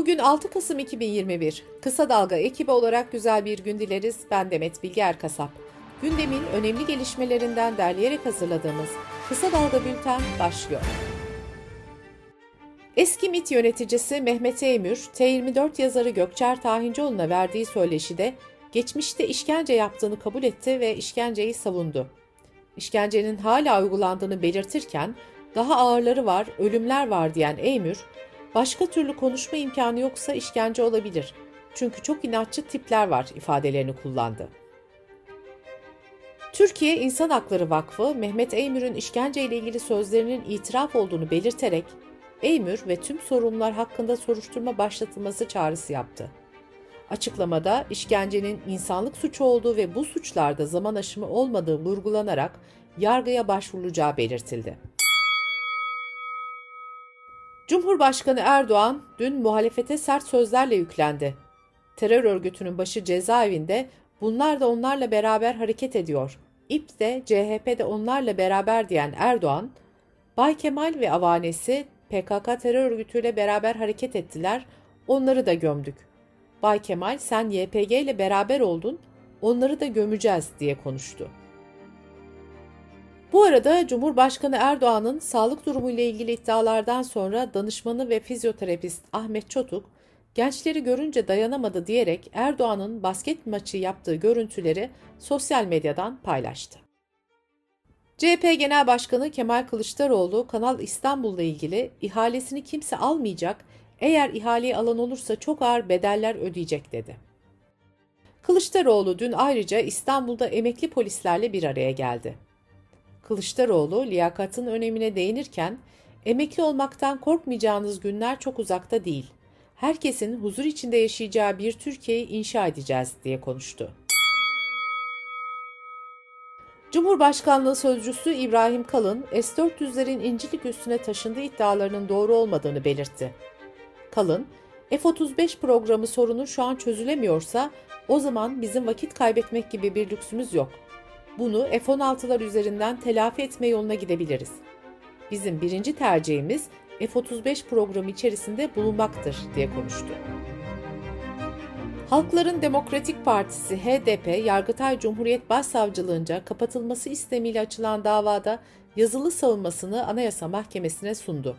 Bugün 6 Kasım 2021. Kısa Dalga ekibi olarak güzel bir gün dileriz. Ben Demet Bilge Erkasap. Gündemin önemli gelişmelerinden derleyerek hazırladığımız Kısa Dalga Bülten başlıyor. Eski MİT yöneticisi Mehmet Eymür, T24 yazarı Gökçer Tahincioğlu'na verdiği söyleşide geçmişte işkence yaptığını kabul etti ve işkenceyi savundu. İşkencenin hala uygulandığını belirtirken daha ağırları var, ölümler var diyen Eymür, başka türlü konuşma imkanı yoksa işkence olabilir. Çünkü çok inatçı tipler var ifadelerini kullandı. Türkiye İnsan Hakları Vakfı, Mehmet Eymür'ün işkence ile ilgili sözlerinin itiraf olduğunu belirterek, Eymür ve tüm sorumlular hakkında soruşturma başlatılması çağrısı yaptı. Açıklamada işkencenin insanlık suçu olduğu ve bu suçlarda zaman aşımı olmadığı vurgulanarak yargıya başvurulacağı belirtildi. Cumhurbaşkanı Erdoğan dün muhalefete sert sözlerle yüklendi. Terör örgütünün başı cezaevinde bunlar da onlarla beraber hareket ediyor. İP de CHP de onlarla beraber diyen Erdoğan, Bay Kemal ve avanesi PKK terör örgütüyle beraber hareket ettiler, onları da gömdük. Bay Kemal sen YPG ile beraber oldun, onları da gömeceğiz diye konuştu. Bu arada Cumhurbaşkanı Erdoğan'ın sağlık durumu ile ilgili iddialardan sonra danışmanı ve fizyoterapist Ahmet Çotuk, gençleri görünce dayanamadı diyerek Erdoğan'ın basket maçı yaptığı görüntüleri sosyal medyadan paylaştı. CHP Genel Başkanı Kemal Kılıçdaroğlu Kanal İstanbul'la ilgili ihalesini kimse almayacak, eğer ihaleyi alan olursa çok ağır bedeller ödeyecek dedi. Kılıçdaroğlu dün ayrıca İstanbul'da emekli polislerle bir araya geldi. Kılıçdaroğlu liyakatın önemine değinirken, emekli olmaktan korkmayacağınız günler çok uzakta değil. Herkesin huzur içinde yaşayacağı bir Türkiye'yi inşa edeceğiz diye konuştu. Cumhurbaşkanlığı sözcüsü İbrahim Kalın, S-400'lerin İncilik üstüne taşındığı iddialarının doğru olmadığını belirtti. Kalın, F-35 programı sorunu şu an çözülemiyorsa o zaman bizim vakit kaybetmek gibi bir lüksümüz yok. Bunu F-16'lar üzerinden telafi etme yoluna gidebiliriz. Bizim birinci tercihimiz F-35 programı içerisinde bulunmaktır diye konuştu. Halkların Demokratik Partisi HDP, Yargıtay Cumhuriyet Başsavcılığınca kapatılması istemiyle açılan davada yazılı savunmasını Anayasa Mahkemesi'ne sundu.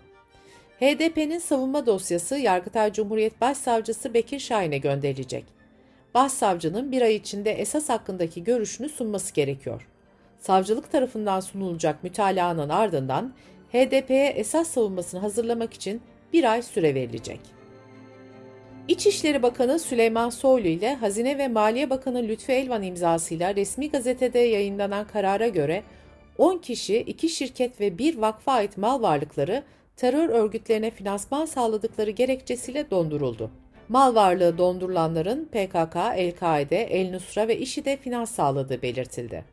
HDP'nin savunma dosyası Yargıtay Cumhuriyet Başsavcısı Bekir Şahin'e gönderilecek. Başsavcının bir ay içinde esas hakkındaki görüşünü sunması gerekiyor. Savcılık tarafından sunulacak mütalaanın ardından HDP'ye esas savunmasını hazırlamak için bir ay süre verilecek. İçişleri Bakanı Süleyman Soylu ile Hazine ve Maliye Bakanı Lütfü Elvan imzasıyla resmi gazetede yayınlanan karara göre 10 kişi, 2 şirket ve 1 vakfa ait mal varlıkları terör örgütlerine finansman sağladıkları gerekçesiyle donduruldu. Mal varlığı dondurulanların PKK, El-Kaide, El-Nusra ve IŞİD'e finans sağladığı belirtildi.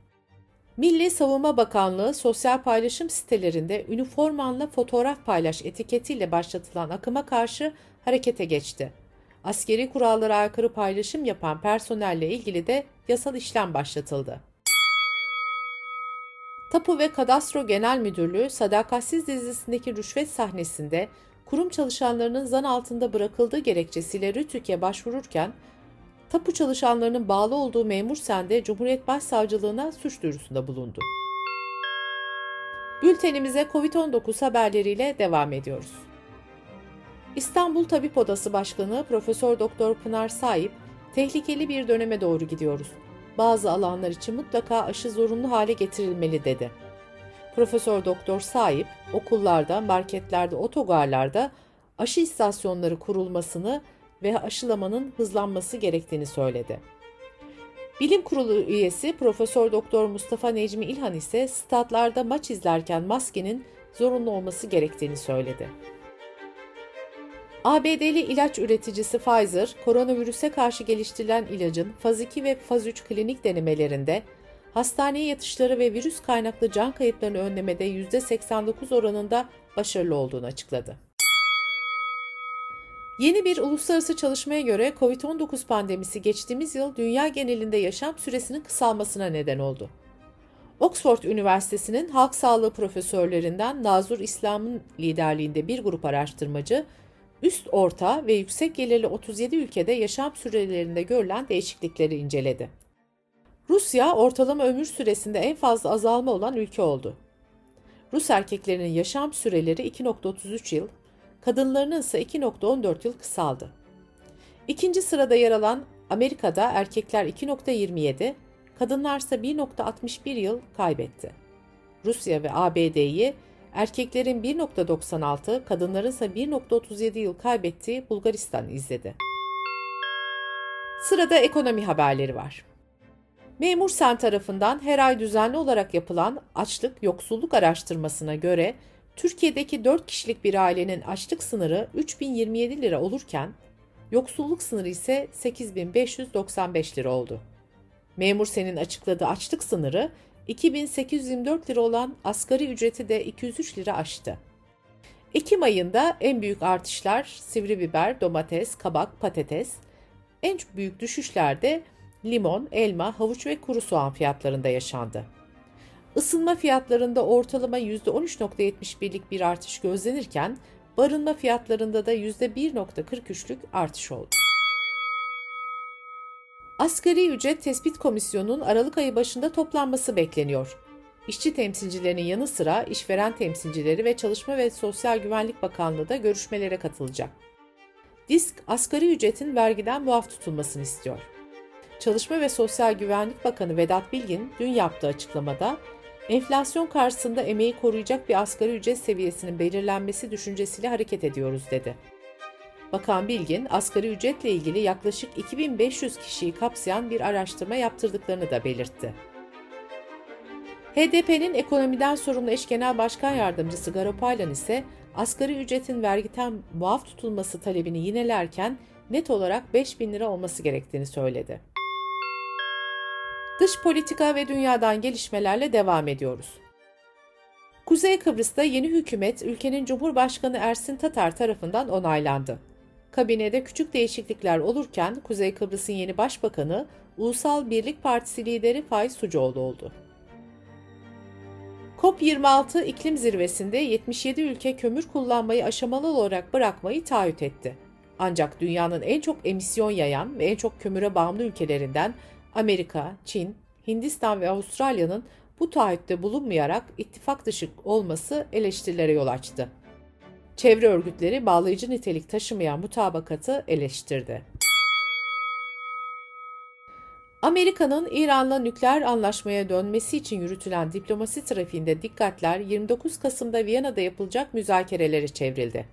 Milli Savunma Bakanlığı sosyal paylaşım sitelerinde üniformanla fotoğraf paylaş etiketiyle başlatılan akıma karşı harekete geçti. Askeri kurallara aykırı paylaşım yapan personelle ilgili de yasal işlem başlatıldı. Tapu ve Kadastro Genel Müdürlüğü Sadakatsiz dizisindeki rüşvet sahnesinde kurum çalışanlarının zan altında bırakıldığı gerekçesiyle RTÜK'e başvururken tapu çalışanlarının bağlı olduğu memur sende Cumhuriyet Başsavcılığına suç duyurusunda bulundu. Bültenimize COVID-19 haberleriyle devam ediyoruz. İstanbul Tabip Odası Başkanı Profesör Doktor Pınar Sahip, tehlikeli bir döneme doğru gidiyoruz. Bazı alanlar için mutlaka aşı zorunlu hale getirilmeli dedi. Profesör Doktor Sahip, okullarda, marketlerde, otogarlarda aşı istasyonları kurulmasını ve aşılamanın hızlanması gerektiğini söyledi. Bilim Kurulu üyesi Profesör Doktor Mustafa Necmi İlhan ise statlarda maç izlerken maskenin zorunlu olması gerektiğini söyledi. ABD'li ilaç üreticisi Pfizer, koronavirüse karşı geliştirilen ilacın faz 2 ve faz 3 klinik denemelerinde hastaneye yatışları ve virüs kaynaklı can kayıplarını önlemede %89 oranında başarılı olduğunu açıkladı. Yeni bir uluslararası çalışmaya göre COVID-19 pandemisi geçtiğimiz yıl dünya genelinde yaşam süresinin kısalmasına neden oldu. Oxford Üniversitesi'nin halk sağlığı profesörlerinden Nazur İslam'ın liderliğinde bir grup araştırmacı, üst orta ve yüksek gelirli 37 ülkede yaşam sürelerinde görülen değişiklikleri inceledi. Rusya ortalama ömür süresinde en fazla azalma olan ülke oldu. Rus erkeklerinin yaşam süreleri 2.33 yıl, kadınlarının ise 2.14 yıl kısaldı. İkinci sırada yer alan Amerika'da erkekler 2.27, kadınlar ise 1.61 yıl kaybetti. Rusya ve ABD'yi erkeklerin 1.96, kadınların ise 1.37 yıl kaybettiği Bulgaristan izledi. Sırada ekonomi haberleri var. Memur Sen tarafından her ay düzenli olarak yapılan açlık yoksulluk araştırmasına göre Türkiye'deki 4 kişilik bir ailenin açlık sınırı 3027 lira olurken yoksulluk sınırı ise 8595 lira oldu. Memur Sen'in açıkladığı açlık sınırı 2824 lira olan asgari ücreti de 203 lira aştı. Ekim ayında en büyük artışlar sivri biber, domates, kabak, patates, en büyük düşüşler de limon, elma, havuç ve kuru soğan fiyatlarında yaşandı. Isınma fiyatlarında ortalama %13.71'lik bir artış gözlenirken barınma fiyatlarında da %1.43'lük artış oldu. Asgari ücret tespit komisyonunun Aralık ayı başında toplanması bekleniyor. İşçi temsilcilerinin yanı sıra işveren temsilcileri ve Çalışma ve Sosyal Güvenlik Bakanlığı da görüşmelere katılacak. Disk, asgari ücretin vergiden muaf tutulmasını istiyor. Çalışma ve Sosyal Güvenlik Bakanı Vedat Bilgin dün yaptığı açıklamada, enflasyon karşısında emeği koruyacak bir asgari ücret seviyesinin belirlenmesi düşüncesiyle hareket ediyoruz dedi. Bakan Bilgin, asgari ücretle ilgili yaklaşık 2500 kişiyi kapsayan bir araştırma yaptırdıklarını da belirtti. HDP'nin ekonomiden sorumlu eş genel başkan yardımcısı Garopaylan ise asgari ücretin vergiden muaf tutulması talebini yinelerken net olarak 5000 lira olması gerektiğini söyledi. Dış politika ve dünyadan gelişmelerle devam ediyoruz. Kuzey Kıbrıs'ta yeni hükümet ülkenin Cumhurbaşkanı Ersin Tatar tarafından onaylandı. Kabinede küçük değişiklikler olurken Kuzey Kıbrıs'ın yeni başbakanı Ulusal Birlik Partisi lideri Faiz Sucuoğlu oldu. COP26 iklim zirvesinde 77 ülke kömür kullanmayı aşamalı olarak bırakmayı taahhüt etti. Ancak dünyanın en çok emisyon yayan ve en çok kömüre bağımlı ülkelerinden Amerika, Çin, Hindistan ve Avustralya'nın bu taahhütte bulunmayarak ittifak dışı olması eleştirilere yol açtı. Çevre örgütleri bağlayıcı nitelik taşımayan mutabakatı eleştirdi. Amerika'nın İran'la nükleer anlaşmaya dönmesi için yürütülen diplomasi trafiğinde dikkatler 29 Kasım'da Viyana'da yapılacak müzakerelere çevrildi.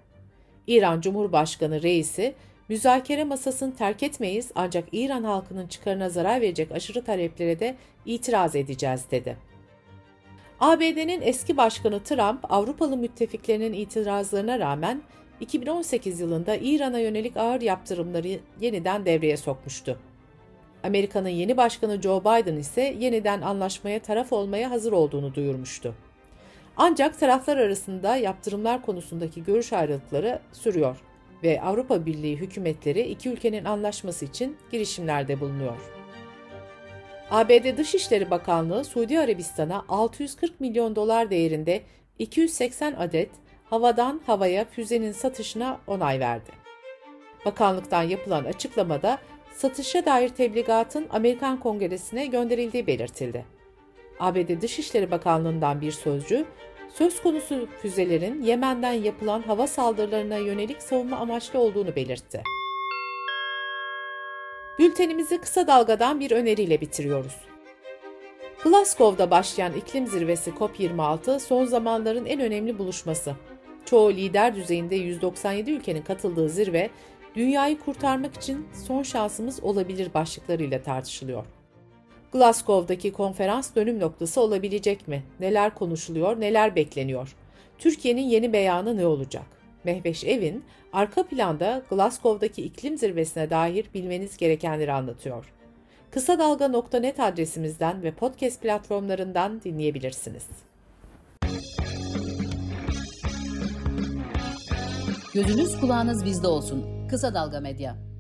İran Cumhurbaşkanı reisi Müzakere masasını terk etmeyiz ancak İran halkının çıkarına zarar verecek aşırı taleplere de itiraz edeceğiz dedi. ABD'nin eski başkanı Trump, Avrupalı müttefiklerinin itirazlarına rağmen 2018 yılında İran'a yönelik ağır yaptırımları yeniden devreye sokmuştu. Amerika'nın yeni başkanı Joe Biden ise yeniden anlaşmaya taraf olmaya hazır olduğunu duyurmuştu. Ancak taraflar arasında yaptırımlar konusundaki görüş ayrılıkları sürüyor ve Avrupa Birliği hükümetleri iki ülkenin anlaşması için girişimlerde bulunuyor. ABD Dışişleri Bakanlığı Suudi Arabistan'a 640 milyon dolar değerinde 280 adet havadan havaya füzenin satışına onay verdi. Bakanlıktan yapılan açıklamada satışa dair tebligatın Amerikan Kongresi'ne gönderildiği belirtildi. ABD Dışişleri Bakanlığı'ndan bir sözcü, söz konusu füzelerin Yemen'den yapılan hava saldırılarına yönelik savunma amaçlı olduğunu belirtti. Bültenimizi kısa dalgadan bir öneriyle bitiriyoruz. Glasgow'da başlayan iklim zirvesi COP26 son zamanların en önemli buluşması. Çoğu lider düzeyinde 197 ülkenin katıldığı zirve, dünyayı kurtarmak için son şansımız olabilir başlıklarıyla tartışılıyor. Glasgow'daki konferans dönüm noktası olabilecek mi? Neler konuşuluyor, neler bekleniyor? Türkiye'nin yeni beyanı ne olacak? Mehveş Evin, arka planda Glasgow'daki iklim zirvesine dair bilmeniz gerekenleri anlatıyor. Kısa Dalga.net adresimizden ve podcast platformlarından dinleyebilirsiniz. Gözünüz kulağınız bizde olsun. Kısa Dalga Medya.